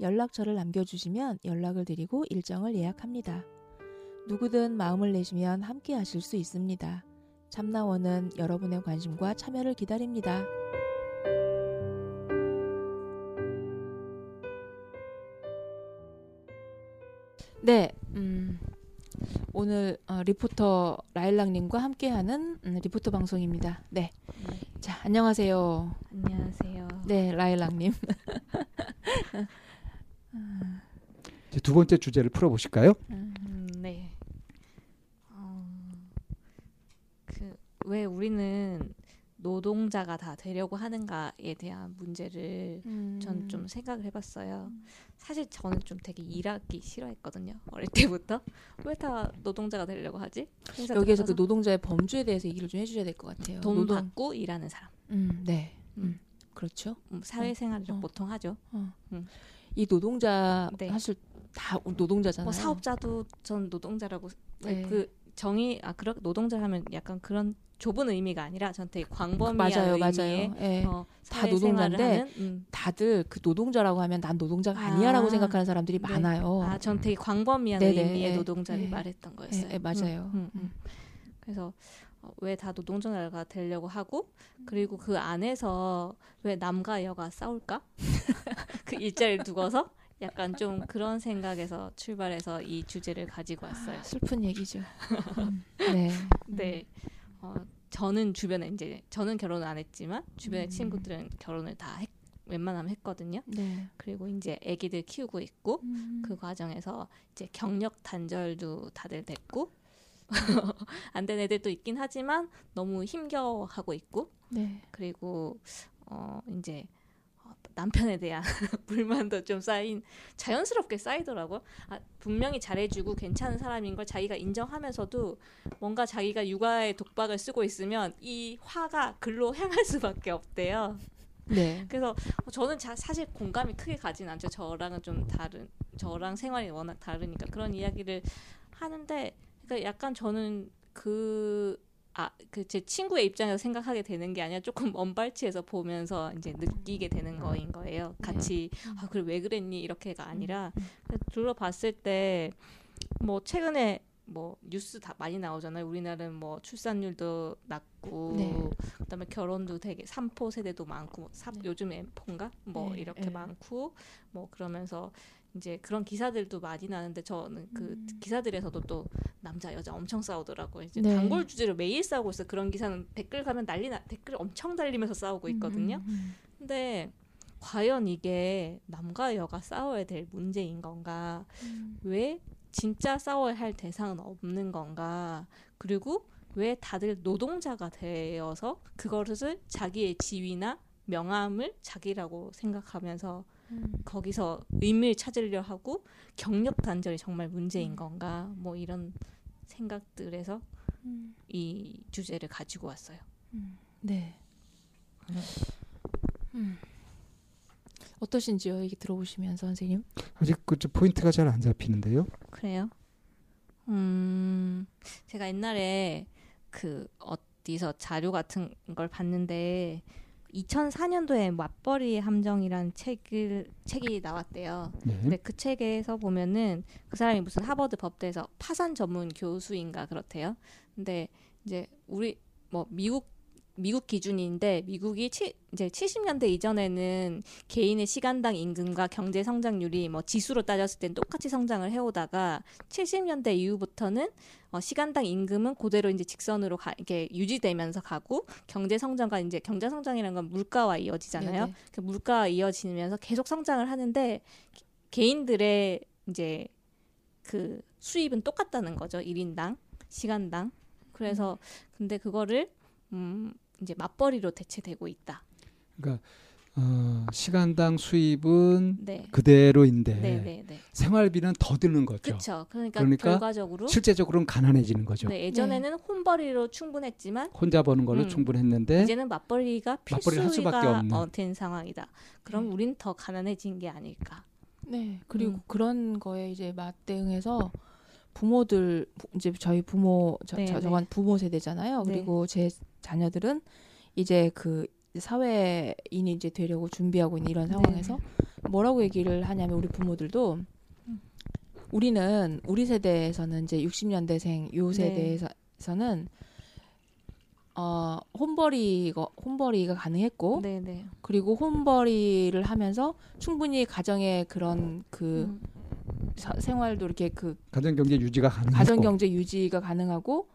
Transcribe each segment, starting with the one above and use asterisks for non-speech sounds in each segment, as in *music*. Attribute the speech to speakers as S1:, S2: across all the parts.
S1: 연락처를 남겨주시면 연락을 드리고 일정을 예약합니다. 누구든 마음을 내시면 함께 하실 수 있습니다. 참나원은 여러분의 관심과 참여를 기다립니다. 네, 음, 오늘 어, 리포터 라일락님과 함께하는 음, 리포터 방송입니다. 네, 자 안녕하세요.
S2: 안녕하세요.
S1: 네, 라일락님. *laughs*
S3: 이제 두 번째 주제를 풀어보실까요?
S2: 음, 네. 어, 그왜 우리는 노동자가 다 되려고 하는가에 대한 문제를
S1: 음.
S2: 전좀 생각을 해봤어요. 사실 저는 좀 되게 일하기 싫어했거든요. 어릴 때부터 왜 다 노동자가 되려고 하지?
S1: 여기에서 그
S2: 들어가서
S1: 노동자의 범주에 대해서 얘기를 좀 해주셔야 될 것 같아요.
S2: 돈
S1: 노동.
S2: 받고 일하는 사람.
S1: 음, 네. 음,
S2: 음.
S1: 그렇죠.
S2: 음, 사회생활을
S1: 어.
S2: 보통 하죠.
S1: 이 노동자
S2: 네.
S1: 사실 다 노동자잖아요.
S2: 뭐 사업자도 전 노동자라고
S1: 네.
S2: 그 정의 아 그런 노동자 하면 약간 그런 좁은 의미가 아니라 전 되게 광범위한
S1: 맞아요,
S2: 의미의
S1: 맞아요. 예.
S2: 어,
S1: 다 노동자인데
S2: 하는, 음.
S1: 다들 그 노동자라고 하면 난 노동자가 아 니야라고
S2: 아,
S1: 생각하는 사람들이
S2: 네.
S1: 많아요.
S2: 아, 전 되게 광범위한
S1: 네네,
S2: 의미의
S1: 예,
S2: 노동자를
S1: 예.
S2: 말했던 거였어요.
S1: 예, 예, 맞아요.
S2: 음, 음, 음. 그래서 어, 왜다 노동자가 되려고 하고 그리고 그 안에서 왜 남과 여가 싸울까? *laughs* 그 일자리를 두고서 약간 좀 그런 생각에서 출발해서 이 주제를 가지고 왔어요.
S1: 아, 슬픈 얘기죠. 음, *laughs* 네.
S2: 네. 어, 저는 주변에 이제 저는 결혼을 안 했지만 주변의
S1: 음.
S2: 친구들은 결혼을 다 했, 웬만하면 했거든요.
S1: 네.
S2: 그리고 이제 아기들 키우고 있고
S1: 음.
S2: 그 과정에서 이제 경력 단절도 다들 됐고 *laughs* 안 된 애들도 있긴 하지만 너무 힘겨워하고 있고
S1: 네.
S2: 그리고 어 이제 어, 남편에 대한 *laughs* 불만도 좀 쌓인 자연스럽게 쌓이더라고. 아, 분명히 잘해주고 괜찮은 사람인 걸 자기가 인정하면서도 뭔가 자기가 육아의 독박을 쓰고 있으면 이 화가 글로 향할 수밖에 없대요.
S1: 네. *laughs*
S2: 그래서 저는 자, 사실 공감이 크게 가진 않죠. 저랑은 좀 다른 저랑 생활이 워낙 다르니까 그런 이야기를 하는데 그러니까 약간 저는 그 아, 그 제 친구의 입장에서 생각하게 되는 게 아니라 조금 먼발치에서 보면서 이제 느끼게 되는 거인 거예요. 같이 아, 그래 왜 그랬니 이렇게가 아니라 둘러봤을 때 뭐 최근에 뭐 뉴스 다 많이 나오잖아요. 우리나라는 뭐 출산율도 낮고
S1: 네.
S2: 그다음에 결혼도 되게 삼포 세대도 많고 사,
S1: 네.
S2: 요즘 엠포인가 뭐
S1: 네,
S2: 이렇게
S1: 네.
S2: 많고 뭐 그러면서 이제 그런 기사들도 많이 나는데 저는 그
S1: 음.
S2: 기사들에서도 또 남자 여자 엄청 싸우더라고요. 이제
S1: 네.
S2: 단골 주제로 매일 싸우고 있어. 그런 기사는 댓글 가면 난리 나 댓글 엄청 달리면서 싸우고 있거든요.
S1: 음, 음,
S2: 근데 과연 이게 남과 여가 싸워야 될 문제인 건가?
S1: 음.
S2: 왜 진짜 싸워야 할 대상은 없는 건가? 그리고 왜 다들 노동자가 되어서 그것을 자기의 지위나 명함을 자기라고 생각하면서
S1: 음.
S2: 거기서 의미를 찾으려 하고 경력 단절이 정말 문제인
S1: 음.
S2: 건가? 뭐 이런 생각들에서
S1: 음.
S2: 이 주제를 가지고 왔어요.
S1: 음. 네. 음. 어떠신지요? 얘기 들어보시면서 선생님?
S3: 아직 그 포인트가 잘 안 잡히는데요.
S2: 그래요? 음, 제가 옛날에 그 어디서 자료 같은 걸 봤는데 2004년도에 맞벌이 함정이라는 책을 책이 나왔대요.
S3: 네.
S2: 근데 그 책에서 보면은 그 사람이 무슨 하버드 법대에서 파산 전문 교수인가 그렇대요. 근데 이제 우리 뭐 미국 미국 기준인데 미국이 치, 이제 70년대 이전에는 개인의 시간당 임금과 경제 성장률이 뭐 지수로 따졌을 땐 똑같이 성장을 해오다가 70년대 이후부터는 어, 시간당 임금은 그대로 이제 직선으로 가, 이렇게 유지되면서 가고 경제 성장과 이제 경제 성장이라는 건 물가와 이어지잖아요. 그 물가와 이어지면서 계속 성장을 하는데 개- 개인들의 이제 그 수입은 똑같다는 거죠. 1인당 시간당. 그래서 근데 그거를 음 이제 맞벌이로 대체되고 있다.
S3: 그러니까 어, 시간당 수입은
S2: 네.
S3: 그대로인데
S2: 네, 네, 네.
S3: 생활비는 더 드는 거죠.
S2: 그렇죠. 그러니까,
S3: 그러니까
S2: 결과적으로
S3: 실제적으로는 가난해지는 거죠.
S2: 네, 예전에는 혼벌이로 충분했지만
S3: 혼자 버는 걸로
S2: 음.
S3: 충분했는데
S2: 이제는 맞벌이가 필수가. 어, 된 상황이다. 그럼 우린 더 가난해진 게 아닐까.
S1: 네. 그리고
S2: 음.
S1: 그런 거에 이제 맞대응해서 부모들 부- 이제 저희 부모 저,
S2: 네,
S1: 저
S2: 네.
S1: 부모 세대잖아요.
S2: 네.
S1: 그리고 제 자녀들은 이제 그 사회인이 이제 되려고 준비하고 있는 이런
S2: 네.
S1: 상황에서 뭐라고 얘기를 하냐면 우리 부모들도
S2: 음.
S1: 우리는 우리 세대에서는 이제 60년대생 요
S2: 네.
S1: 세대에서는 어 혼벌이가 혼벌이가 가능했고
S2: 네, 네.
S1: 그리고 혼벌이를 하면서 충분히 가정의 그런 그
S2: 음,
S1: 사- 생활도 이렇게 그
S3: 가정 경제 유지가 가능했고
S1: 가정 경제 유지가 가능하고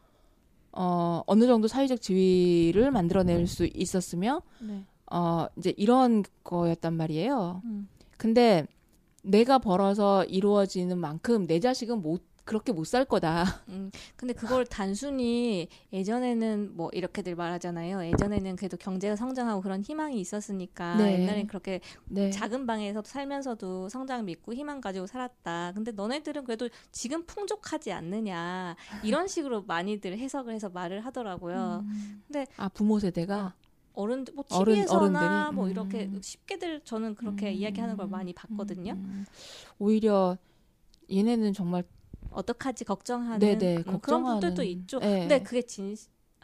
S1: 어 어느 정도 사회적 지위를 만들어낼 수 있었으며
S2: 네.
S1: 어 이제 이런 거였단 말이에요.
S2: 음.
S1: 근데 내가 벌어서 이루어지는 만큼 내 자식은 못 그렇게 못 살 거다. *laughs*
S2: 음, 근데 그걸 단순히 예전에는 뭐 이렇게들 말하잖아요. 예전에는 그래도 경제가 성장하고 그런 희망이 있었으니까
S1: 네.
S2: 옛날엔 그렇게
S1: 네.
S2: 작은 방에서 살면서도 성장 믿고 희망 가지고 살았다. 근데 너네들은 그래도 지금 풍족하지 않느냐 이런 식으로 많이들 해석을 해서 말을 하더라고요. 근데
S1: 아 부모 세대가
S2: 어른들 뭐
S1: 어른-
S2: TV에서나
S1: 어른들이?
S2: 뭐
S1: 음.
S2: 이렇게 쉽게들 저는 그렇게
S1: 음.
S2: 이야기하는 걸 많이 봤거든요.
S1: 음, 오히려 얘네는 정말
S2: 어떡하지 걱정하는
S1: 네네
S2: 음, 그런 분들도 있죠.
S1: 네.
S2: 근데 그게 진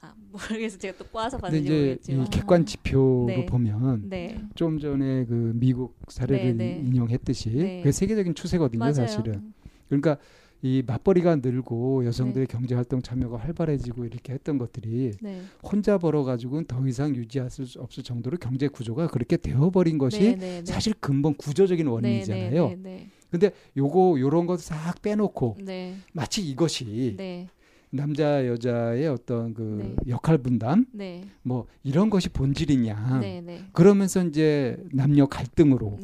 S2: 아, 모르겠어. 제가 또 꼬아서 봤는지
S3: 이제 이
S2: 모르겠지만.
S3: 객관 지표로
S2: 네.
S3: 보면
S2: 네.
S3: 좀 전에 그 미국 사례를
S2: 네, 네.
S3: 인용했듯이
S2: 네.
S3: 그게 세계적인 추세거든요,
S2: 맞아요.
S3: 사실은. 그러니까 이 맞벌이가 늘고 여성들의
S2: 네.
S3: 경제 활동 참여가 활발해지고 이렇게 했던 것들이
S2: 네.
S3: 혼자 벌어 가지고는 더 이상 유지할 수 없을 정도로 경제 구조가 그렇게 되어 버린 것이
S2: 네, 네, 네.
S3: 사실 근본 구조적인 원인이잖아요. 근데 요거 요런 것싹 빼놓고
S2: 네, 네.
S3: 마치 이것이
S2: 네.
S3: 남자 여자의 어떤 그
S2: 네.
S3: 역할 분담
S2: 네.
S3: 뭐 이런 것이 본질이냐
S2: 네, 네.
S3: 그러면서 이제 남녀 갈등으로.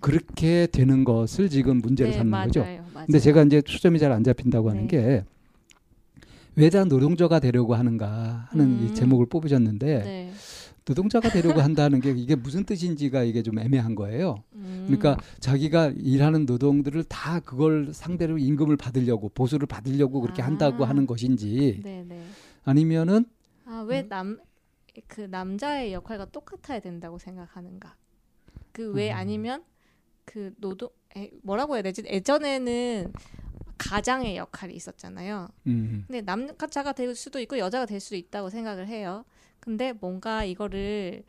S3: 그렇게 되는 것을 지금 문제를
S2: 네,
S3: 삼는
S2: 맞아요.
S3: 거죠.
S2: 맞아요.
S3: 근데 제가 이제 초점이 잘 안 잡힌다고 하는
S2: 네.
S3: 게왜 다 노동자가 되려고 하는가 하는
S2: 음.
S3: 이 제목을 뽑으셨는데
S2: 네.
S3: 노동자가 되려고 한다는 게 이게 무슨 뜻인지가 이게 좀 애매한 거예요.
S2: 음.
S3: 그러니까 자기가 일하는 노동들을 다 그걸 상대로 임금을 받으려고 보수를 받으려고 그렇게
S2: 아.
S3: 한다고 하는 것인지
S2: 네, 네.
S3: 아니면은
S2: 아, 왜 남 그 남자의 역할과 똑같아야 된다고 생각하는가? 그왜
S3: 음.
S2: 아니면 그 노동 에, 뭐라고 해야 되지? 예전에는 가장의 역할이 있었잖아요.
S3: 음,
S2: 근데 남자가 될 수도 있고 여자가 될 수도 있다고 생각을 해요. 근데 뭔가 이거를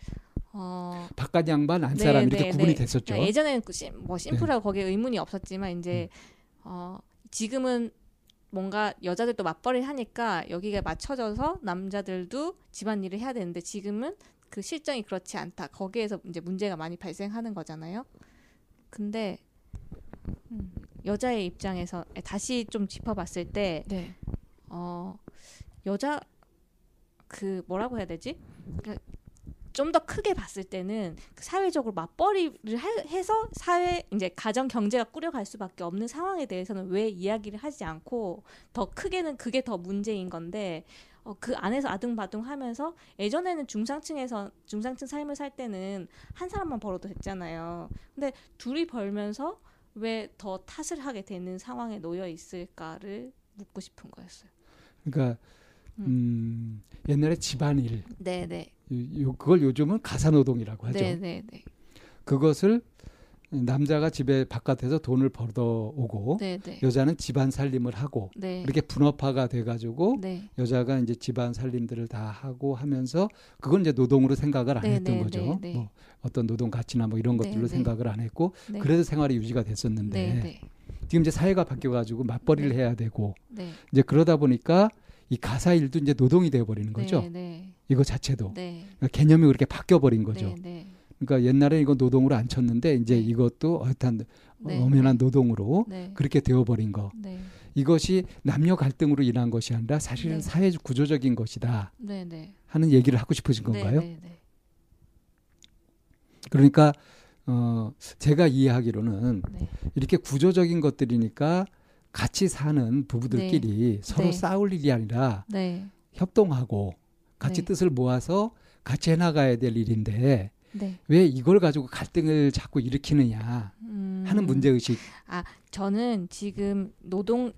S2: 어
S3: 바깥 양반 안
S2: 네,
S3: 사람 이렇게
S2: 네,
S3: 구분이
S2: 네.
S3: 됐었죠.
S2: 그러니까 예전에는 그 심, 뭐 심플하고 거기에 의문이 없었지만 이제 어 지금은 뭔가 여자들도 맞벌이를 하니까 여기가 맞춰져서 남자들도 집안일을 해야 되는데 지금은 그 실정이 그렇지 않다. 거기에서 이제 문제가 많이 발생하는 거잖아요. 근데 음, 여자의 입장에서 다시 좀 짚어봤을 때
S1: 네.
S2: 어, 여자 그 뭐라고 해야 되지? 좀더 크게 봤을 때는 그 사회적으로 맞벌이를 하- 해서 사회 이제 가정 경제가 꾸려갈 수밖에 없는 상황에 대해서는 왜 이야기를 하지 않고 더 크게는 그게 더 문제인 건데 어, 그 안에서 아등바등하면서 예전에는 중상층에서 중상층 삶을 살 때는 한 사람만 벌어도 됐잖아요. 근데 둘이 벌면서 왜 더 탓을 하게 되는 상황에 놓여 있을까를 묻고 싶은 거였어요.
S3: 그러니까 음, 옛날에 집안일
S2: 네, 네.
S3: 요, 그걸 요즘은 가사노동이라고 하죠.
S2: 네, 네, 네.
S3: 그것을 남자가 집에 바깥에서 돈을 벌어 오고
S2: 네, 네.
S3: 여자는 집안 살림을 하고
S2: 네.
S3: 이렇게 분업화가 돼가지고
S2: 네.
S3: 여자가 이제 집안 살림들을 다 하고 하면서 그건 이제 노동으로 생각을 안
S2: 네,
S3: 했던
S2: 네,
S3: 거죠.
S2: 네, 네.
S3: 뭐 어떤 노동 가치나 뭐 이런
S2: 네,
S3: 것들로
S2: 네.
S3: 생각을 안 했고
S2: 네.
S3: 그래서 생활이 유지가 됐었는데. 지금 이제 사회가 바뀌어가지고 맞벌이를
S2: 네.
S3: 해야 되고
S2: 네.
S3: 이제 그러다 보니까 이 가사 일도 이제 노동이 되어버리는 거죠.
S2: 네, 네.
S3: 이거 자체도
S2: 네.
S3: 그러니까 개념이 그렇게 바뀌어버린 거죠. 그러니까 옛날에 이거 노동으로 안 쳤는데 이제
S2: 네.
S3: 이것도
S2: 네,
S3: 엄연한 노동으로
S2: 네.
S3: 그렇게 되어버린 거.
S2: 네.
S3: 이것이 남녀 갈등으로 인한 것이 아니라 사실은
S2: 네.
S3: 사회 구조적인 것이다
S2: 네, 네.
S3: 하는 얘기를 하고 싶으신 건가요? 그러니까 어 제가 이해하기로는
S2: 네.
S3: 이렇게 구조적인 것들이니까 같이 사는 부부들끼리 서로
S2: 네.
S3: 싸울 일이 아니라
S2: 네.
S3: 협동하고 같이
S2: 네.
S3: 뜻을 모아서 같이 해나가야 될 일인데
S2: 네.
S3: 왜 이걸 가지고 갈등을 자꾸 일으키느냐
S2: 음. 음.
S3: 하는 문제 의식.
S2: 저는 지금 노동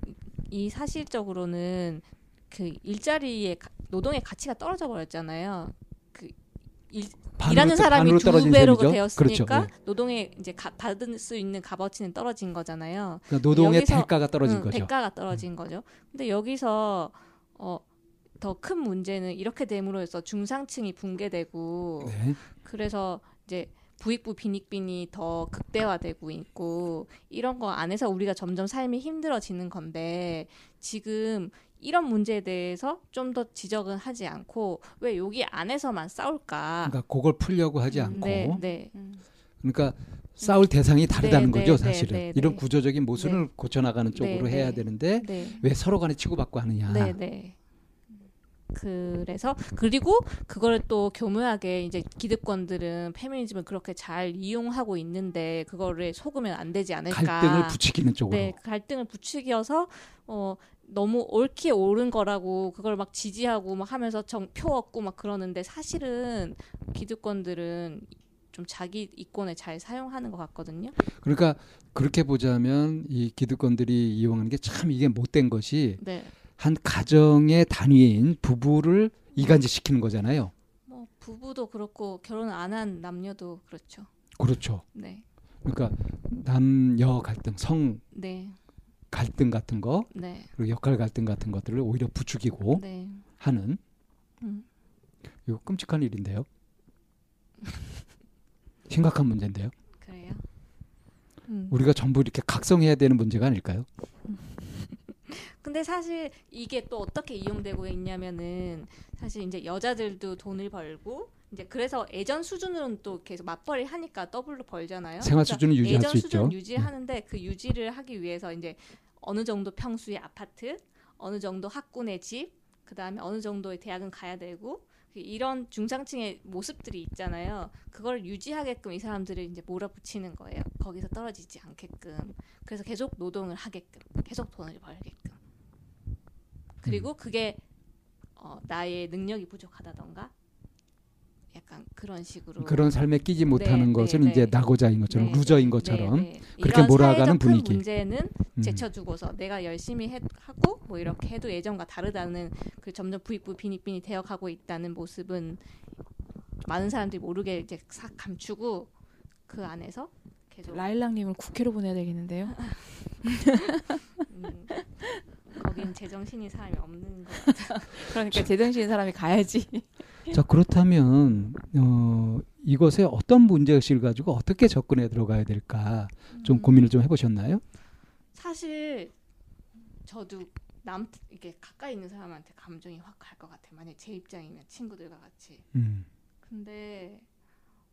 S2: 이 사실적으로는 그 일자리의 가- 노동의 가치가 떨어져 버렸잖아요. 그 일, 일하는
S3: 떠-
S2: 사람이 두 배로
S3: 셈이죠.
S2: 되었으니까
S3: 그렇죠. 예.
S2: 노동의 이제 가, 받을 수 있는 값어치는 떨어진 거잖아요.
S3: 그러니까 노동의
S2: 여기서-
S3: 대가가 떨어진
S2: 응,
S3: 거죠. 음.
S2: 대가가 떨어진 거죠. 근데 여기서 어, 더 큰 문제는 이렇게 됨으로써 중상층이 붕괴되고
S3: 네.
S2: 그래서 이제 부익부 빈익빈이 더 극대화되고 있고 이런 거 안에서 우리가 점점 삶이 힘들어지는 건데 지금 이런 문제에 대해서 좀 더 지적은 하지 않고 왜 여기 안에서만 싸울까?
S3: 그러니까 그걸 풀려고 하지
S1: 음,
S3: 않고
S2: 네, 네.
S1: 음.
S3: 그러니까 싸울 대상이 다르다는
S2: 네,
S3: 거죠,
S2: 네,
S3: 사실은.
S2: 네, 네,
S3: 이런
S2: 네.
S3: 구조적인 모순을 고쳐 나가는 쪽으로
S2: 네,
S3: 해야
S2: 네.
S3: 되는데
S2: 네.
S3: 왜 서로 간에 치고받고 하느냐.
S2: 그래서 그리고 그걸 또 교묘하게 이제 기득권들은 페미니즘을 그렇게 잘 이용하고 있는데 그거를 속으면 안 되지 않을까.
S3: 갈등을 부추기는 쪽으로.
S2: 네, 그 갈등을 부추겨서 어 너무 옳게 옳은 거라고 그걸 막 지지하고 막 하면서 정, 표 얻고 막 그러는데 사실은 기득권들은 좀 자기 이권에 잘 사용하는 것 같거든요.
S3: 그러니까 그렇게 보자면 이 기득권들이 이용하는 게 참 이게 못된 것이
S2: 네.
S3: 한 가정의 단위인 부부를 이간질 시키는 거잖아요.
S2: 뭐 부부도 그렇고 결혼 안 한 남녀도 그렇죠.
S3: 그렇죠.
S2: 네.
S3: 그러니까 남녀 갈등, 성
S2: 네.
S3: 갈등 같은 거,
S2: 네.
S3: 그리고 역할 갈등 같은 것들을 오히려 부추기고
S2: 네.
S3: 하는
S2: 음.
S3: 이거 끔찍한 일인데요. *laughs* 심각한 문제인데요.
S2: 그래요. 음.
S3: 우리가 전부 이렇게 각성해야 되는 문제가 아닐까요?
S2: 근데 사실 이게 또 어떻게 이용되고 있냐면은 사실 이제 여자들도 돈을 벌고 이제 그래서 예전 수준으로는 또 계속 맞벌이 하니까 더블로 벌잖아요.
S3: 생활
S2: 그러니까
S3: 수준을 유지할
S2: 예전
S3: 수 있죠.
S2: 수준 유지하는데 그 유지를 하기 위해서 이제 어느 정도 평수의 아파트, 어느 정도 학군의 집, 그 다음에 어느 정도의 대학은 가야 되고 그 이런 중상층의 모습들이 있잖아요. 그걸 유지하게끔 이 사람들을 이제 몰아붙이는 거예요. 거기서 떨어지지 않게끔. 그래서 계속 노동을 하게끔, 계속 돈을 벌게끔. 그리고 그게 어, 나의 능력이 부족하다던가 약간 그런 식으로
S3: 그런 삶에 끼지 못하는
S2: 네,
S3: 것은
S2: 네,
S3: 이제
S2: 네.
S3: 나고자인 것처럼
S2: 네,
S3: 루저인
S2: 네,
S3: 것처럼
S2: 네, 네.
S3: 그렇게 몰아가는 분위기.
S2: 문제는
S3: 음.
S2: 제쳐두고서 내가 열심히 해, 하고 뭐 이렇게 해도 예전과 다르다는 그 점점 부익부 빈익빈이 되어가고 있다는 모습은 많은 사람들이 모르게 이제 싹 감추고 그 안에서 계속
S1: 라일락님을 국회로 보내야 되겠는데요.
S2: 음, 거긴 제정신인 사람이 없는 거 *laughs*
S1: 그러니까 제정신인 사람이 가야지. *laughs*
S3: 자 그렇다면 어, 이것에 어떤 문제 의식을 가지고 어떻게 접근해 들어가야 될까 좀
S2: 음.
S3: 고민을 좀 해보셨나요?
S2: 사실 저도 남 이게 가까이 있는 사람한테 감정이 확 갈 것 같아. 만약 제 입장이면 친구들과 같이.
S3: 음.
S2: 근데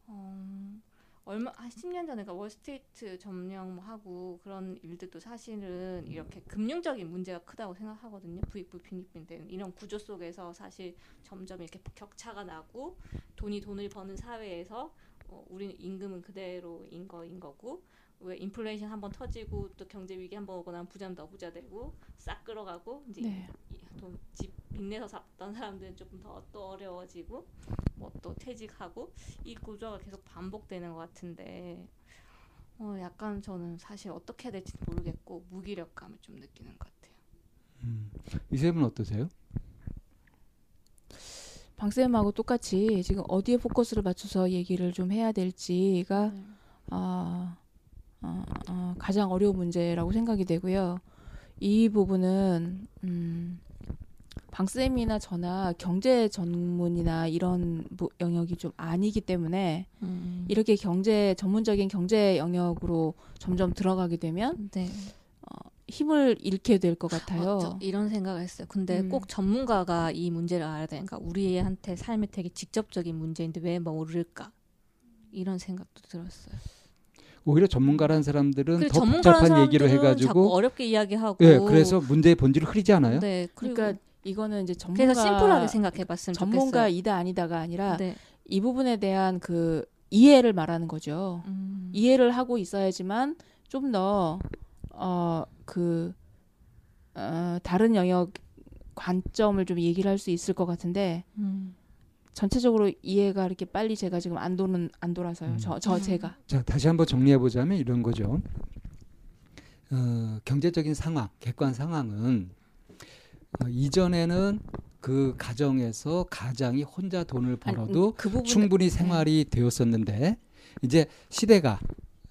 S2: 어, 얼마 한 10년 전에 그 월스트리트 점령하고 그런 일들도 사실은 이렇게 금융적인 문제가 크다고 생각하거든요. 부익부 빈익빈 된 이런 구조 속에서 사실 점점 이렇게 격차가 나고 돈이 돈을 버는 사회에서 어, 우리는 임금은 그대로인 거인 거고 왜 인플레이션 한번 터지고 또 경제 위기 한번 오고 나면 부자는 더 부자 되고 싹 끌어가고 이제
S1: 네.
S2: 돈집 빚내서 샀던 사람들은 조금 더 또 어려워지고 뭐 또 퇴직하고 이 구조가 계속 반복되는 것 같은데 어 약간 저는 사실 어떻게 해야 될지 모르겠고 무기력감을 좀 느끼는 것 같아요.
S3: 음. 이세분 어떠세요?
S1: 방쌤하고 똑같이 지금 어디에 포커스를 맞춰서 얘기를 좀 해야 될지가
S2: 네.
S1: 아, 아, 아, 가장 어려운 문제라고 생각이 되고요. 이 부분은 음, 방쌤이나 저나 경제 전문이나 이런 부- 영역이 좀 아니기 때문에
S2: 음.
S1: 이렇게 경제 전문적인 경제 영역으로 점점 들어가게 되면
S2: 네.
S1: 힘을 잃게 될 것 같아요.
S2: 어, 저 이런 생각을 했어요. 근데
S1: 음.
S2: 꼭 전문가가 이 문제를 알아야 되니까 우리한테 삶에 되게 직접적인 문제인데 왜 모를까? 이런 생각도 들었어요.
S3: 오히려 전문가라는 사람들은 더 복잡한 얘기를 해가지고
S2: 어렵게 이야기하고
S3: 예 그래서 문제의 본질을 흐리지 않아요?
S2: 네, 그러니까
S1: 이거는 이제 전문가
S2: 그래서 심플하게 생각해봤으면
S1: 전문가이다 아니다가 아니라
S2: 좋겠어요. 네.
S1: 이 부분에 대한 그 이해를 말하는 거죠.
S2: 음.
S1: 이해를 하고 있어야지만 좀 더어그 어, 다른 영역 관점을 좀 얘기를 할 수 있을 것 같은데
S2: 음.
S1: 전체적으로 이해가 이렇게 빨리 제가 지금 안 도는 안 돌아서요.
S3: 음.
S1: 저저
S2: 음.
S1: 제가.
S3: 자 다시 한번 정리해 보자면 이런 거죠. 어, 경제적인 상황, 객관 상황은 어, 이전에는 그 가정에서 가장이 혼자 돈을
S1: 아니,
S3: 벌어도
S1: 그 부분
S3: 충분히 생활이 되었었는데 이제 시대가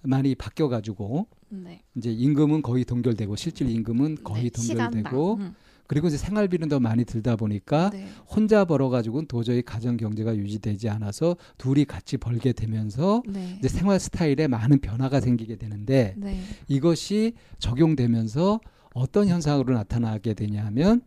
S3: 많이 바뀌어 가지고
S2: 네.
S3: 이제 임금은 거의 동결되고 실질 임금은 거의
S2: 네.
S3: 동결되고
S2: 음.
S3: 그리고 이제 생활비는 더 많이 들다 보니까
S2: 네.
S3: 혼자 벌어 가지고는 도저히 가정 경제가 유지되지 않아서 둘이 같이 벌게 되면서
S1: 네.
S3: 이제 생활 스타일에 많은 변화가 생기게 되는데
S2: 네.
S3: 이것이 적용되면서 어떤 현상으로 나타나게 되냐면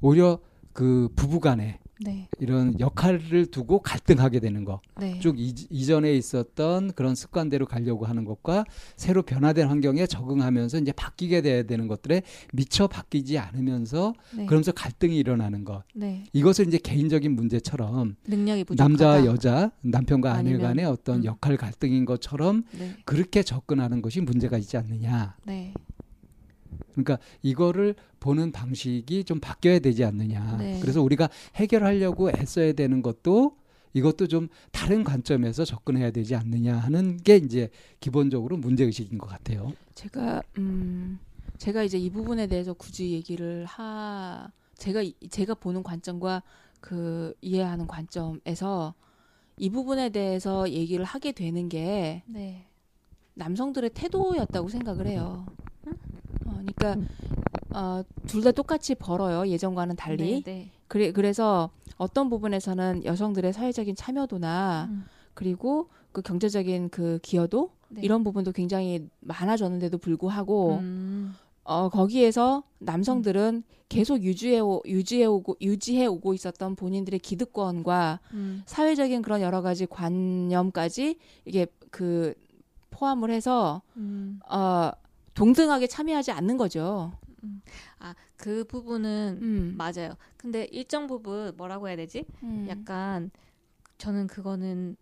S3: 오히려 그 부부간에
S2: 네.
S3: 이런 역할을 두고 갈등하게 되는 거.
S2: 네.
S3: 쭉 이, 이전에 있었던 그런 습관대로 가려고 하는 것과 새로 변화된 환경에 적응하면서 이제 바뀌게 돼야 되는 것들에 미처 바뀌지 않으면서
S2: 네.
S3: 그러면서 갈등이 일어나는 것.
S2: 네.
S3: 이것을 이제 개인적인 문제처럼. 남자와 여자, 남편과 아내 간의 어떤
S2: 음.
S3: 역할 갈등인 것처럼
S2: 네.
S3: 그렇게 접근하는 것이 문제가 있지 않느냐.
S2: 네.
S3: 그러니까 이거를 보는 방식이 좀 바뀌어야 되지 않느냐.
S2: 네.
S3: 그래서 우리가 해결하려고 애써야 되는 것도 이것도 좀 다른 관점에서 접근해야 되지 않느냐 하는 게 이제 기본적으로 문제 의식인 것 같아요.
S1: 제가 음 제가 이제 이 부분에 대해서 굳이 얘기를 하 제가 이- 제가 보는 관점과 그 이해하는 관점에서 이 부분에 대해서 얘기를 하게 되는 게
S2: 네.
S1: 남성들의 태도였다고 생각을 해요. 어, 그러니까
S3: 음.
S1: 어, 둘 다 똑같이 벌어요 예전과는 달리.
S2: 네. 네.
S1: 그래 그래서 어떤 부분에서는 여성들의 사회적인 참여도나
S2: 음.
S1: 그리고 그 경제적인 그 기여도
S2: 네.
S1: 이런 부분도 굉장히 많아졌는데도 불구하고
S2: 음.
S1: 어 거기에서 남성들은 계속 유지해 오, 유지해 오고 유지해 오고 있었던 본인들의 기득권과
S2: 음.
S1: 사회적인 그런 여러 가지 관념까지 이게 그 포함을 해서
S2: 음.
S1: 어 동등하게 참여하지 않는 거죠.
S2: 아, 그 부분은
S1: 음.
S2: 맞아요. 근데 일정 부분 뭐라고 해야 되지?
S1: 음.
S2: 약간 저는 그거는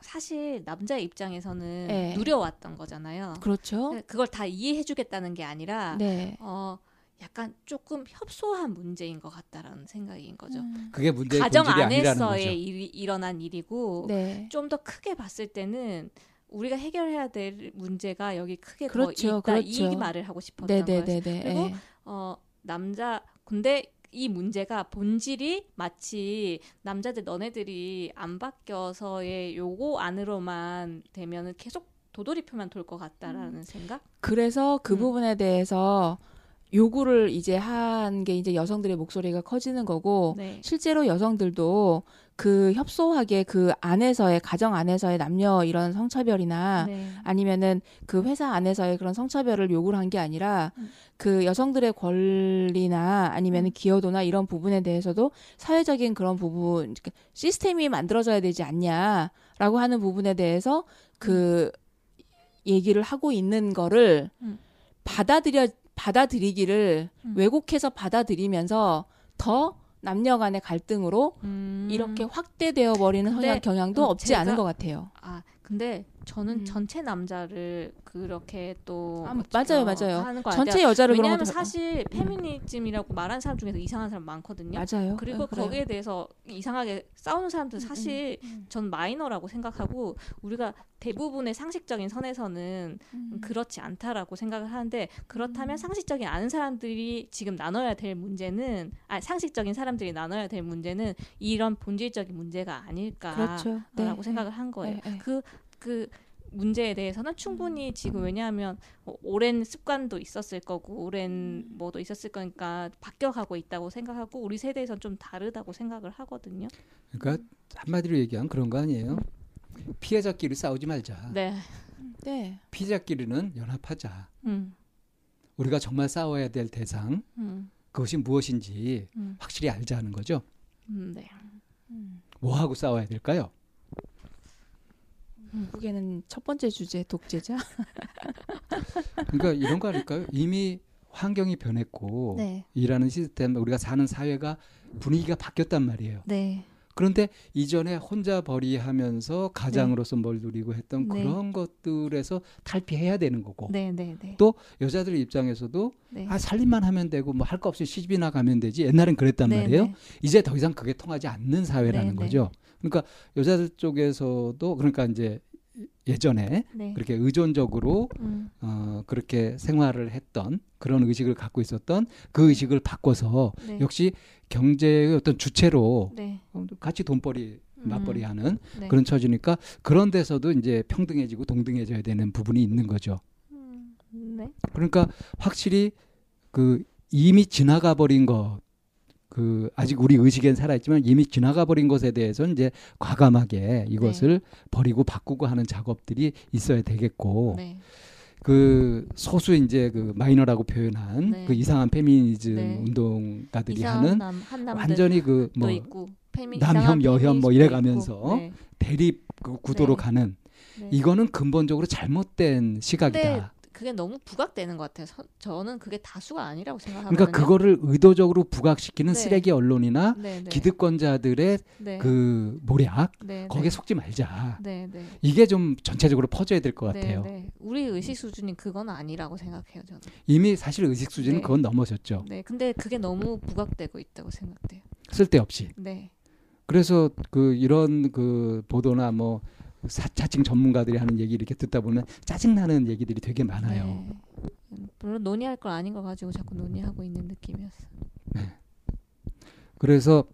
S2: 사실 남자 입장에서는
S1: 네.
S2: 누려왔던 거잖아요.
S1: 그렇죠.
S2: 그걸 다 이해해주겠다는 게 아니라
S1: 네.
S2: 어 약간 조금 협소한 문제인 것 같다라는 생각인 거죠.
S1: 음.
S3: 그게 문제의
S2: 가정
S3: 본질이 아니라는 거죠.
S2: 안에서의 일이, 일어난 일이고
S1: 네.
S2: 좀더 크게 봤을 때는 우리가 해결해야 될 문제가 여기 크게
S1: 그렇죠,
S2: 더 있다 이
S1: 그렇죠.
S2: 말을 하고 싶었던 거예요.
S1: 네네네네.
S2: 그리고
S1: 예.
S2: 어 남자 근데 이 문제가 본질이 마치 남자들 너네들이 안 바뀌어서의 요거 안으로만 되면은 계속 도돌이표만 돌 것 같다라는 생각?
S1: 그래서 그
S2: 음.
S1: 부분에 대해서 요구를 이제 한 게 이제 여성들의 목소리가 커지는 거고
S2: 네.
S1: 실제로 여성들도 그 협소하게 그 안에서의 가정 안에서의 남녀 이런 성차별이나
S2: 네.
S1: 아니면은 그 회사 안에서의 그런 성차별을 요구를 한 게 아니라
S2: 음.
S1: 그 여성들의 권리나 아니면은
S2: 음.
S1: 기여도나 이런 부분에 대해서도 사회적인 그런 부분 시스템이 만들어져야 되지 않냐라고 하는 부분에 대해서 그 얘기를 하고 있는 거를
S2: 음.
S1: 받아들여 받아들이기를
S2: 음.
S1: 왜곡해서 받아들이면서 더 남녀 간의 갈등으로
S2: 음.
S1: 이렇게 확대되어 버리는 성향 경향도
S2: 음,
S1: 없지 않은 것 같아요.
S2: 아 근데 저는
S1: 음.
S2: 전체 남자를 그렇게 또
S1: 아, 맞아요,
S2: 어,
S1: 맞아요.
S2: 하는 거
S1: 전체. 여자를
S2: 왜냐하면 사실 페미니즘이라고 말하는 사람 중에서 이상한 사람 많거든요.
S1: 맞아요.
S2: 그리고
S1: 어, 그래요.
S2: 거기에 대해서 이상하게 싸우는 사람들 은
S1: 음,
S2: 사실
S1: 음.
S2: 전 마이너라고 생각하고 우리가 대부분의 상식적인 선에서는
S1: 음.
S2: 그렇지 않다라고 생각을 하는데 그렇다면
S1: 음.
S2: 상식적인 아는 사람들이 지금 나눠야 될 문제는 아 상식적인 사람들이 나눠야 될 문제는 이런 본질적인 문제가 아닐까라고
S1: 그렇죠. 네,
S2: 생각을 한 거예요.
S1: 네, 네.
S2: 그 그 문제에 대해서는 충분히 지금 왜냐하면 어, 오랜 습관도 있었을 거고 오랜 뭐도 있었을 거니까 바뀌어가고 있다고 생각하고 우리 세대에선 좀 다르다고 생각을 하거든요.
S3: 그러니까 한마디로 얘기하면 그런 거 아니에요. 피해자끼리 싸우지 말자.
S2: 네.
S1: 네.
S3: 피해자끼리는 연합하자.
S2: 음.
S3: 우리가 정말 싸워야 될 대상
S2: 음.
S3: 그것이 무엇인지
S2: 음.
S3: 확실히 알자는 거죠.
S2: 음. 네.
S3: 뭐 하고 싸워야 될까요?
S1: 결국에는 첫 번째 주제 독재자. *laughs*
S3: 그러니까 이런 거 아닐까요? 이미 환경이 변했고
S2: 네.
S3: 일하는 시스템 우리가 사는 사회가 분위기가 바뀌었단 말이에요.
S2: 네.
S3: 그런데 이전에 혼자 벌이하면서 가장으로서 뭘 누리고 했던
S2: 네.
S3: 그런 것들에서 탈피해야 되는 거고
S2: 네, 네, 네.
S3: 또 여자들 입장에서도
S2: 네.
S3: 아 살림만 하면 되고 뭐 할 거 없이 시집이나 가면 되지 옛날엔 그랬단
S2: 네,
S3: 말이에요.
S2: 네.
S3: 이제 더 이상 그게 통하지 않는 사회라는
S2: 네, 네.
S3: 거죠. 그러니까 여자들 쪽에서도 그러니까 이제 예전에
S2: 네.
S3: 그렇게 의존적으로
S2: 음,
S3: 어 그렇게 생활을 했던 그런 의식을 갖고 있었던 그 의식을 바꿔서
S2: 네.
S3: 역시 경제의 어떤 주체로
S2: 네.
S3: 어, 같이 돈벌이 맞벌이
S2: 음,
S3: 하는
S2: 네.
S3: 그런 처지니까 그런 데서도 이제 평등해지고 동등해져야 되는 부분이 있는 거죠.
S2: 음, 네.
S3: 그러니까 확실히 그 이미 지나가 버린 것, 그 아직 우리 의식엔 살아있지만 이미 지나가 버린 것에 대해서 이제 과감하게 이것을 버리고 바꾸고 하는 작업들이 있어야 되겠고
S2: 네.
S3: 그 소수 이제 그 마이너라고 표현한
S2: 네.
S3: 그 이상한 페미니즘
S2: 네.
S3: 운동가들이 하는
S2: 남, 한
S3: 완전히 그또뭐 남혐, 여혐 뭐 이래가면서.
S2: 네.
S3: 대립 그 구도로
S2: 네.
S3: 가는
S2: 네.
S3: 이거는 근본적으로 잘못된 시각이다.
S2: 그게 너무 부각되는 것 같아요. 서- 저는 그게 다수가 아니라고 생각하거든요.
S3: 그러니까 그거를 의도적으로 부각시키는
S2: 네.
S3: 쓰레기 언론이나
S2: 네, 네.
S3: 기득권자들의
S2: 네.
S3: 그 모략
S2: 네,
S3: 거기에
S2: 네.
S3: 속지 말자. 이게 좀 전체적으로 퍼져야 될 것 같아요.
S2: 우리 의식 수준이 그건 아니라고 생각해요, 저는.
S3: 이미 사실 의식 수준은
S2: 네.
S3: 그건 넘어섰죠.
S2: 네, 근데 그게 너무 부각되고 있다고 생각돼요.
S3: 쓸데없이.
S2: 네,
S3: 그래서 그 이런 그 보도나 뭐 사, 자칭 전문가들이 하는 얘기 이렇게 듣다 보면 짜증나는 얘기들이 되게 많아요.
S2: 네. 음, 물론 논의할 걸 아닌 거 가지고 자꾸 논의하고 있는 느낌이었어요.
S3: 그래서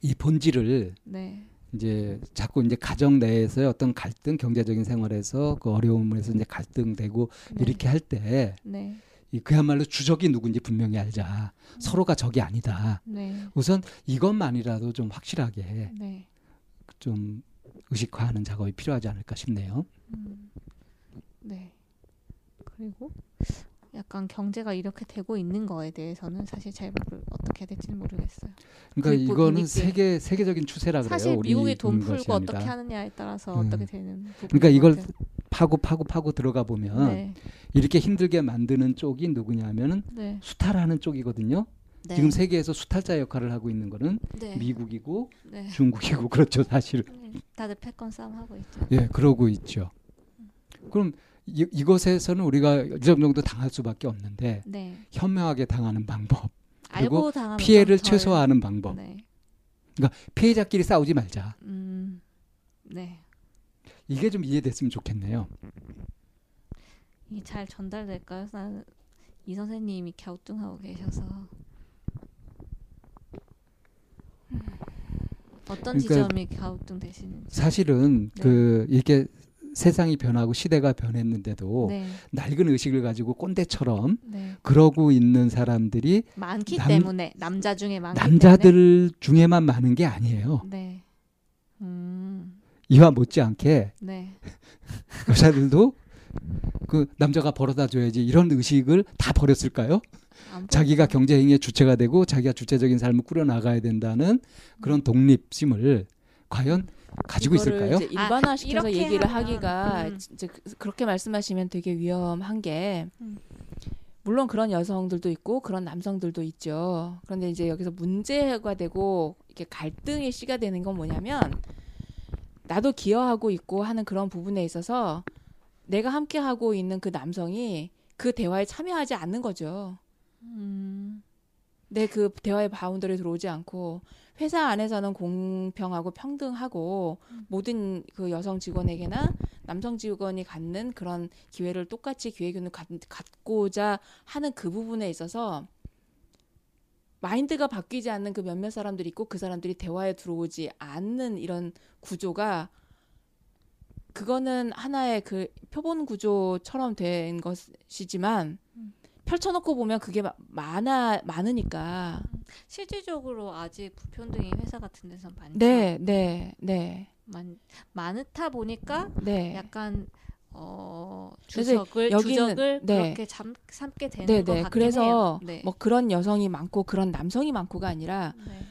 S3: 이 본질을
S2: 네,
S3: 이제 자꾸 이제 가정 내에서의 어떤 갈등, 경제적인 생활에서 그 어려움에서 이제 갈등되고
S2: 네.
S3: 이렇게 할 때
S2: 네,
S3: 이 그야말로 주적이 누군지 분명히 알자.
S2: 음.
S3: 서로가 적이 아니다.
S2: 네,
S3: 우선 이것만이라도 좀 확실하게
S2: 네.
S3: 좀 의식화하는 작업이 필요하지 않을까 싶네요.
S2: 음, 네. 그리고 약간 경제가 이렇게 되고 있는 거에 대해서는 사실 잘 모르, 어떻게 될지는 모르겠어요.
S3: 그러니까
S2: 그리고
S3: 이거는. 세계 세계적인 추세라 그래요.
S2: 사실 미국이 돈 풀고 어떻게. 하느냐에 따라서
S3: 음.
S2: 어떻게 되는
S3: 그러니까
S2: 것
S3: 이걸
S2: 같아요.
S3: 파고 파고 파고 들어가 보면
S2: 네,
S3: 이렇게 힘들게 만드는 쪽이 누구냐면은
S2: 네,
S3: 수탈하는 쪽이거든요.
S2: 네.
S3: 지금 세계에서 수탈자 역할을 하고 있는 거는
S2: 네,
S3: 미국이고
S2: 네.
S3: 중국이고 *laughs* 그렇죠 사실은.
S2: 네, 다들 패권 싸움 하고 있죠.
S3: 예, 그러고 있죠. 그럼 이, 이것에서는 우리가 이 정도 당할 수밖에 없는데
S2: 네,
S3: 현명하게 당하는 방법, 그리고 피해를 최소화하는 방법.
S2: 네,
S3: 피해자끼리 싸우지 말자.
S2: 음, 네,
S3: 이게 좀 이해됐으면 좋겠네요.
S2: 이게 잘 전달될까요? 이 선생님이 갸우뚱하고 계셔서 음, 어떤
S3: 그러니까
S2: 지점이 갸우뚱 되시는지.
S3: 사실은
S2: 네.
S3: 그 이렇게 세상이 변하고 시대가 변했는데도
S2: 네,
S3: 낡은 의식을 가지고 꼰대처럼
S2: 네.
S3: 그러고 있는 사람들이
S2: 많기
S3: 남-
S2: 때문에 남자 중에 많기 때문에.
S3: 남자들 중에만 많은 게 아니에요.
S2: 네, 음,
S3: 이와 못지않게
S2: 네, *laughs*
S3: 여자들도 그 남자가 벌어다 줘야지 이런 의식을 다 버렸을까요?
S2: 안
S3: 자기가. 경제 행위의 주체가 되고 자기가 주체적인 삶을 꾸려 나가야 된다는 그런 독립심을 과연 가지고 있을까요?
S1: 이제 일반화시켜서
S2: 아,
S1: 얘기를
S2: 하면,
S1: 하기가
S2: 음.
S1: 이제 그- 그렇게 말씀하시면 되게 위험한 게
S2: 음.
S1: 물론 그런 여성들도 있고 그런 남성들도 있죠. 그런데 이제 여기서 문제가 되고 이렇게 갈등의 씨가 되는 건 뭐냐면 나도 기여하고 있고 하는 그런 부분에 있어서 내가 함께 하고 있는 그 남성이 그 대화에 참여하지 않는 거죠.
S2: 음,
S1: 내그 대화의 바운더리에 들어오지 않고 회사 안에서는 공평하고 평등하고 모든 그 여성 직원에게나 남성 직원이 갖는 그런 기회를 똑같이 기회균을 갖, 갖고자 하는 그 부분에 있어서 마인드가 바뀌지 않는 그 몇몇 사람들이 있고 그 사람들이 대화에 들어오지 않는 이런 구조가 그거는 하나의 그 표본 구조처럼 된 것이지만 펼쳐놓고 보면 그게 마- 많아 많으니까
S2: 실질적으로 아직 불평등이 회사 같은 데서 많죠.
S1: 네, 네, 네,
S2: 많, 많다 보니까
S1: 네.
S2: 약간 어 주석을
S1: 여기는-
S2: 주적을
S1: 네.
S2: 그렇게 잠, 삼게 되는
S1: 네,
S2: 것
S1: 네.
S2: 같긴
S1: 그래서
S2: 해요. 네.
S1: 뭐 그런 여성이 많고 그런 남성이 많고가 아니라
S2: 네.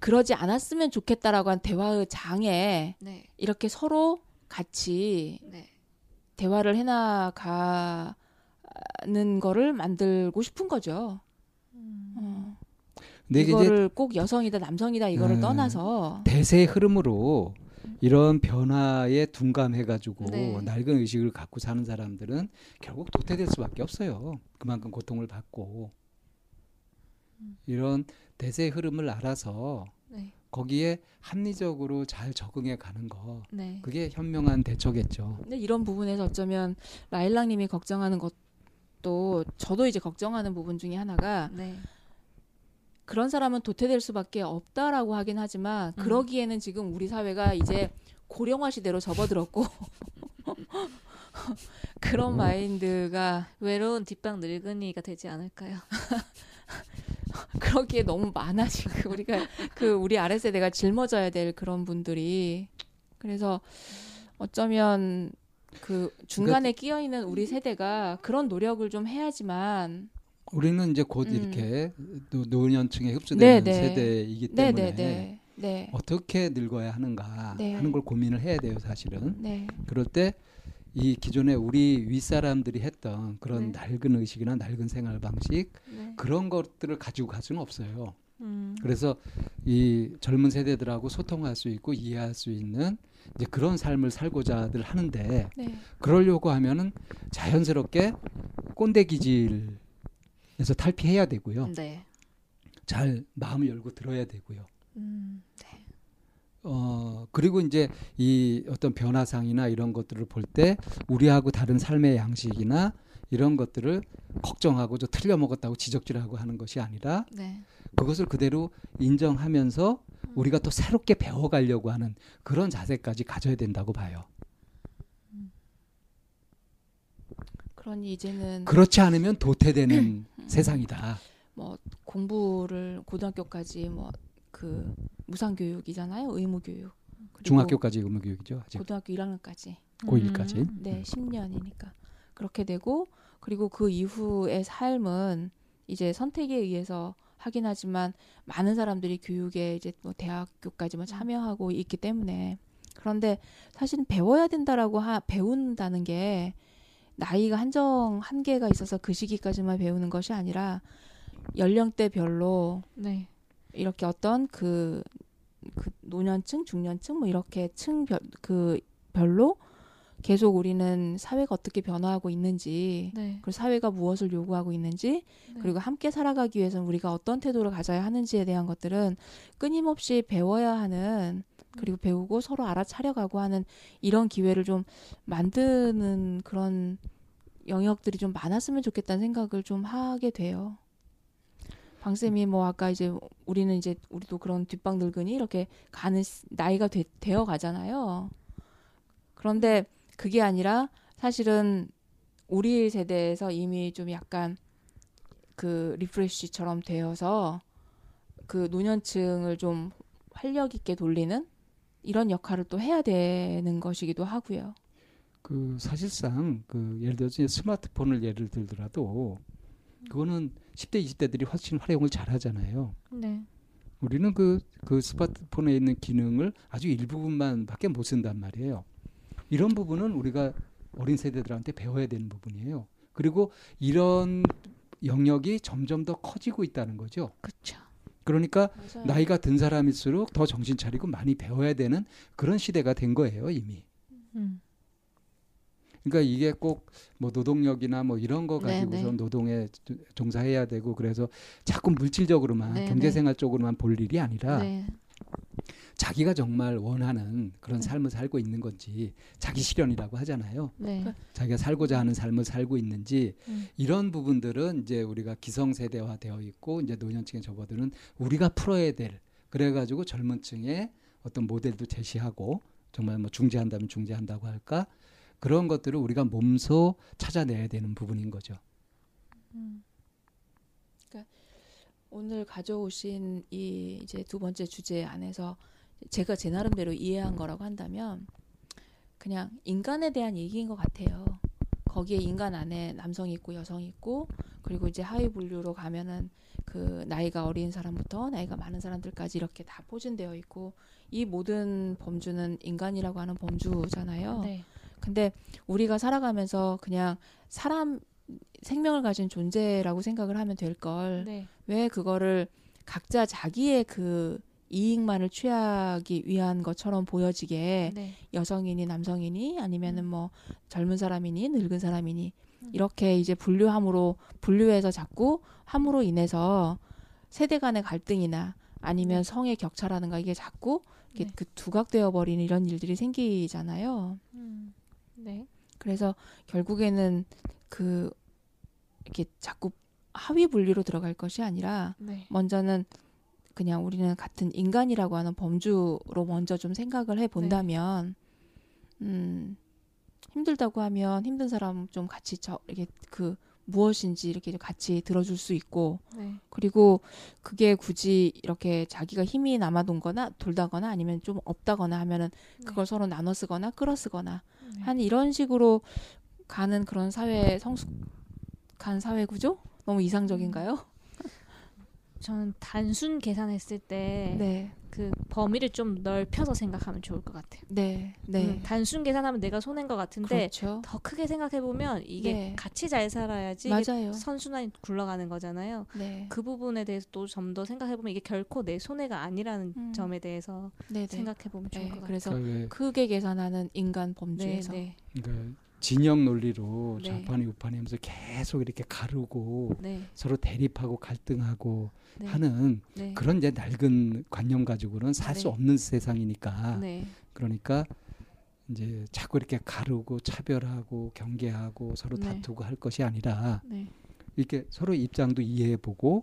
S1: 그러지 않았으면 좋겠다라고 한 대화의 장에
S2: 네.
S1: 이렇게 서로 같이
S2: 네.
S1: 대화를 해나가는 거를 만들고 싶은 거죠.
S2: 음.
S1: 어. 이거를 꼭 여성이다 남성이다 이거를
S3: 네.
S1: 떠나서
S3: 대세의 흐름으로 이런 변화에 둔감해가지고
S2: 네.
S3: 낡은 의식을 갖고 사는 사람들은 결국 도태될 수밖에 없어요. 그만큼 고통을 받고 이런 대세의 흐름을 알아서
S2: 네.
S3: 거기에 합리적으로 잘 적응해 가는 거
S2: 네.
S3: 그게 현명한 대처겠죠.
S1: 근데 이런 부분에서 어쩌면 라일락님이 걱정하는 것도 저도 이제 걱정하는 부분 중에 하나가
S2: 네.
S1: 그런 사람은 도태될 수밖에 없다라고 하긴 하지만
S2: 음.
S1: 그러기에는 지금 우리 사회가 이제 고령화 시대로 접어들었고 *laughs* 그런 마인드가
S2: 외로운 뒷방 늙은이가 되지 않을까요? *laughs* *laughs*
S1: 그러기에 너무 많아 지금 우리가 그 우리 아래 세대가 짊어져야 될 그런 분들이 그래서 어쩌면 그 중간에 끼어 있는 우리 세대가 그런 노력을 좀 해야지만
S3: 우리는 이제 곧
S1: 음.
S3: 이렇게 노, 노년층에
S1: 네,
S3: 흡수되는
S1: 네.
S3: 세대이기
S1: 네
S3: 때문에
S1: 네네 네
S3: 어떻게 늙어야 하는가
S1: 네.
S3: 하는 걸 고민을 해야 돼요, 사실은.
S1: 네.
S3: 그럴 때 이 기존에 우리 윗사람들이 했던 그런
S1: 네.
S3: 낡은 의식이나 낡은 생활 방식
S2: 네.
S3: 그런 것들을 가지고 갈 수는 없어요.
S2: 음.
S3: 그래서 이 젊은 세대들하고 소통할 수 있고 이해할 수 있는 이제 그런 삶을 살고자들 하는데
S1: 네.
S3: 그러려고 하면은 자연스럽게 꼰대 기질에서 탈피해야 되고요.
S2: 네.
S3: 잘 마음을 열고 들어야 되고요.
S2: 음.
S3: 어 그리고 이제 이 어떤 변화상이나 이런 것들을 볼 때 우리하고 다른 삶의 양식이나 이런 것들을 걱정하고 저 틀려 먹었다고 지적질하고 하는 것이 아니라
S2: 네.
S3: 그것을 그대로 인정하면서 우리가 또 새롭게 배워가려고 하는 그런 자세까지 가져야 된다고 봐요.
S1: 그러니 이제는
S3: 그렇지 않으면 도태되는 세상이다.
S1: 뭐 공부를 고등학교까지 뭐 그 무상 교육이잖아요 의무 교육
S3: 중학교까지 의무 교육이죠. 아직
S1: 고등학교 1학년까지
S3: 고1까지.
S2: 음.
S1: 네 10년이니까 그렇게 되고 그리고 그 이후의 삶은 이제 선택에 의해서 하긴 하지만 많은 사람들이 교육에 이제 뭐 대학교까지 뭐 참여하고 있기 때문에 그런데 사실은 배워야 된다라고 하, 배운다는 게 나이가 한정 한계가 있어서 그 시기까지만 배우는 것이 아니라 연령대별로
S2: 네.
S1: 이렇게 어떤 그, 그 노년층, 중년층 뭐 이렇게 층 별, 그 별로 계속 우리는 사회가 어떻게 변화하고 있는지
S2: 네.
S1: 그리고 사회가 무엇을 요구하고 있는지
S2: 네.
S1: 그리고 함께 살아가기 위해서는 우리가 어떤 태도를 가져야 하는지에 대한 것들은 끊임없이 배워야 하는 그리고 배우고 서로 알아차려가고 하는 이런 기회를 좀 만드는 그런 영역들이 좀 많았으면 좋겠다는 생각을 좀 하게 돼요. 방쌤이 뭐 아까 이제 우리는 이제 우리도 그런 뒷방 늙은이 이렇게 가는 시- 나이가 되, 되어 가잖아요. 그런데 그게 아니라 사실은 우리 세대에서 이미 좀 약간 그 리프레쉬처럼 되어서 그 노년층을 좀 활력 있게 돌리는 이런 역할을 또 해야 되는 것이기도 하고요.
S3: 그 사실상 그 예를 들어서 스마트폰을 예를 들더라도 그거는 10대 20대들이 훨씬 활용을 잘 하잖아요.
S2: 네.
S3: 우리는 그, 그 스마트폰에 있는 기능을 아주 일부분만 밖에 못 쓴단 말이에요. 이런 부분은 우리가 어린 세대들한테 배워야 되는 부분이에요. 그리고 이런 영역이 점점 더 커지고 있다는 거죠.
S2: 그렇죠.
S3: 그러니까
S1: 맞아요.
S3: 나이가 든 사람일수록 더 정신 차리고 많이 배워야 되는 그런 시대가 된 거예요, 이미.
S2: 음.
S3: 그러니까 이게 꼭 뭐 노동력이나 뭐 이런 거
S2: 네,
S3: 가지고서
S2: 네.
S3: 노동에 종사해야 되고 그래서 자꾸 물질적으로만
S2: 네,
S3: 경제생활 쪽으로만 볼 일이 아니라
S2: 네.
S3: 자기가 정말 원하는 그런
S2: 네.
S3: 삶을 살고 있는 건지 자기 실현이라고 하잖아요.
S2: 네.
S3: 자기가 살고자 하는 삶을 살고 있는지
S2: 음.
S3: 이런 부분들은 이제 우리가 기성세대화 되어 있고 이제 노년층에 접어드는 우리가 풀어야 될 그래가지고 젊은층에 어떤 모델도 제시하고 정말 뭐 중재한다면 중재한다고 할까 그런 것들을 우리가 몸소 찾아내야 되는 부분인 거죠.
S1: 오늘 가져오신 이 이제 두 번째 주제 안에서 제가 제 나름대로 이해한 거라고 한다면 그냥 인간에 대한 얘기인 것 같아요. 거기에 인간 안에 남성이 있고 여성이 있고 그리고 이제 하위 분류로 가면은 그 나이가 어린 사람부터 나이가 많은 사람들까지 이렇게 다 포진되어 있고 이 모든 범주는 인간이라고 하는 범주잖아요.
S2: 네.
S1: 근데 우리가 살아가면서 그냥 사람 생명을 가진 존재라고 생각을 하면 될걸
S2: 네.
S1: 왜 그거를 각자 자기의 그 이익만을 취하기 위한 것처럼 보여지게
S2: 네.
S1: 여성이니 남성이니 아니면은 뭐 젊은 사람이니 늙은 사람이니
S2: 음.
S1: 이렇게 이제 분류함으로 분류해서 자꾸 함으로 인해서 세대 간의 갈등이나 아니면
S2: 네.
S1: 성의 격차라는가 이게 자꾸 이렇게
S2: 네.
S1: 그 두각되어 버리는 이런 일들이 생기잖아요.
S2: 음. 네.
S1: 그래서 결국에는 그 이렇게 자꾸 하위 분류로 들어갈 것이 아니라
S2: 네.
S1: 먼저는 그냥 우리는 같은 인간이라고 하는 범주로 먼저 좀 생각을 해 본다면 음 힘들다고 하면 힘든 사람 좀 같이 저 이렇게 그 무엇인지 이렇게 같이 들어줄 수 있고
S2: 네.
S1: 그리고 그게 굳이 이렇게 자기가 힘이 남아 돈거나 돌다거나 아니면 좀 없다거나 하면은 그걸 서로 나눠 쓰거나 끌어 쓰거나
S2: 네.
S1: 한 이런 식으로 가는 그런 사회 성숙한 사회 구조 너무 이상적인가요?
S2: 저는 단순 계산했을 때 그
S1: 네,
S2: 범위를 좀 넓혀서 생각하면 좋을 것 같아요.
S1: 네, 네.
S2: 음, 단순 계산하면 내가 손해인 것 같은데
S1: 그렇죠.
S2: 더 크게 생각해 보면 이게
S1: 네.
S2: 같이 잘 살아야지. 선순환이 굴러가는 거잖아요.
S1: 네,
S2: 그 부분에 대해서 또 좀 더 생각해 보면 이게 결코 내 손해가 아니라는
S1: 음.
S2: 점에 대해서
S1: 네, 네.
S2: 생각해 보면 좋을
S1: 네,
S2: 것 같아요.
S1: 그래서 크게 계산하는 인간
S2: 네,
S1: 범주에서
S2: 네,
S3: 그러니까 진영 논리로
S2: 네.
S3: 좌판이 우판이 하면서 계속 이렇게 가르고
S2: 네,
S3: 서로 대립하고 갈등하고
S2: 네,
S3: 하는
S2: 네,
S3: 그런 이제 낡은 관념 가지고는 살수
S2: 네.
S3: 없는 세상이니까
S2: 네,
S3: 그러니까 이제 자꾸 이렇게 가르고 차별하고 경계하고 서로
S2: 네.
S3: 다투고 할 것이 아니라
S2: 네,
S3: 이렇게 서로 입장도 이해해보고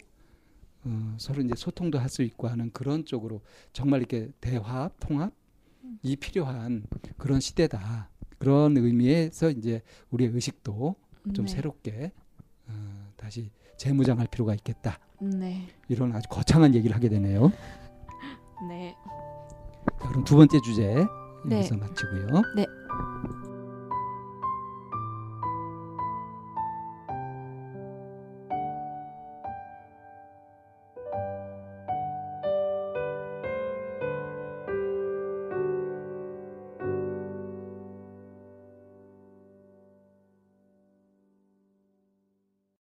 S3: 어, 서로 이제 소통도 할 수 있고 하는 그런 쪽으로 정말 이렇게 대화 통합
S2: 음.
S3: 이 필요한 그런 시대다 그런 의미에서 이제 우리의 의식도 좀
S2: 네,
S3: 새롭게 어, 다시 재무장할 필요가 있겠다
S2: 네,
S3: 이런 아주 거창한 얘기를 하게 되네요.
S2: 네.
S3: 자, 그럼 두 번째 주제
S1: 네.
S3: 여기서 마치고요.
S1: 네.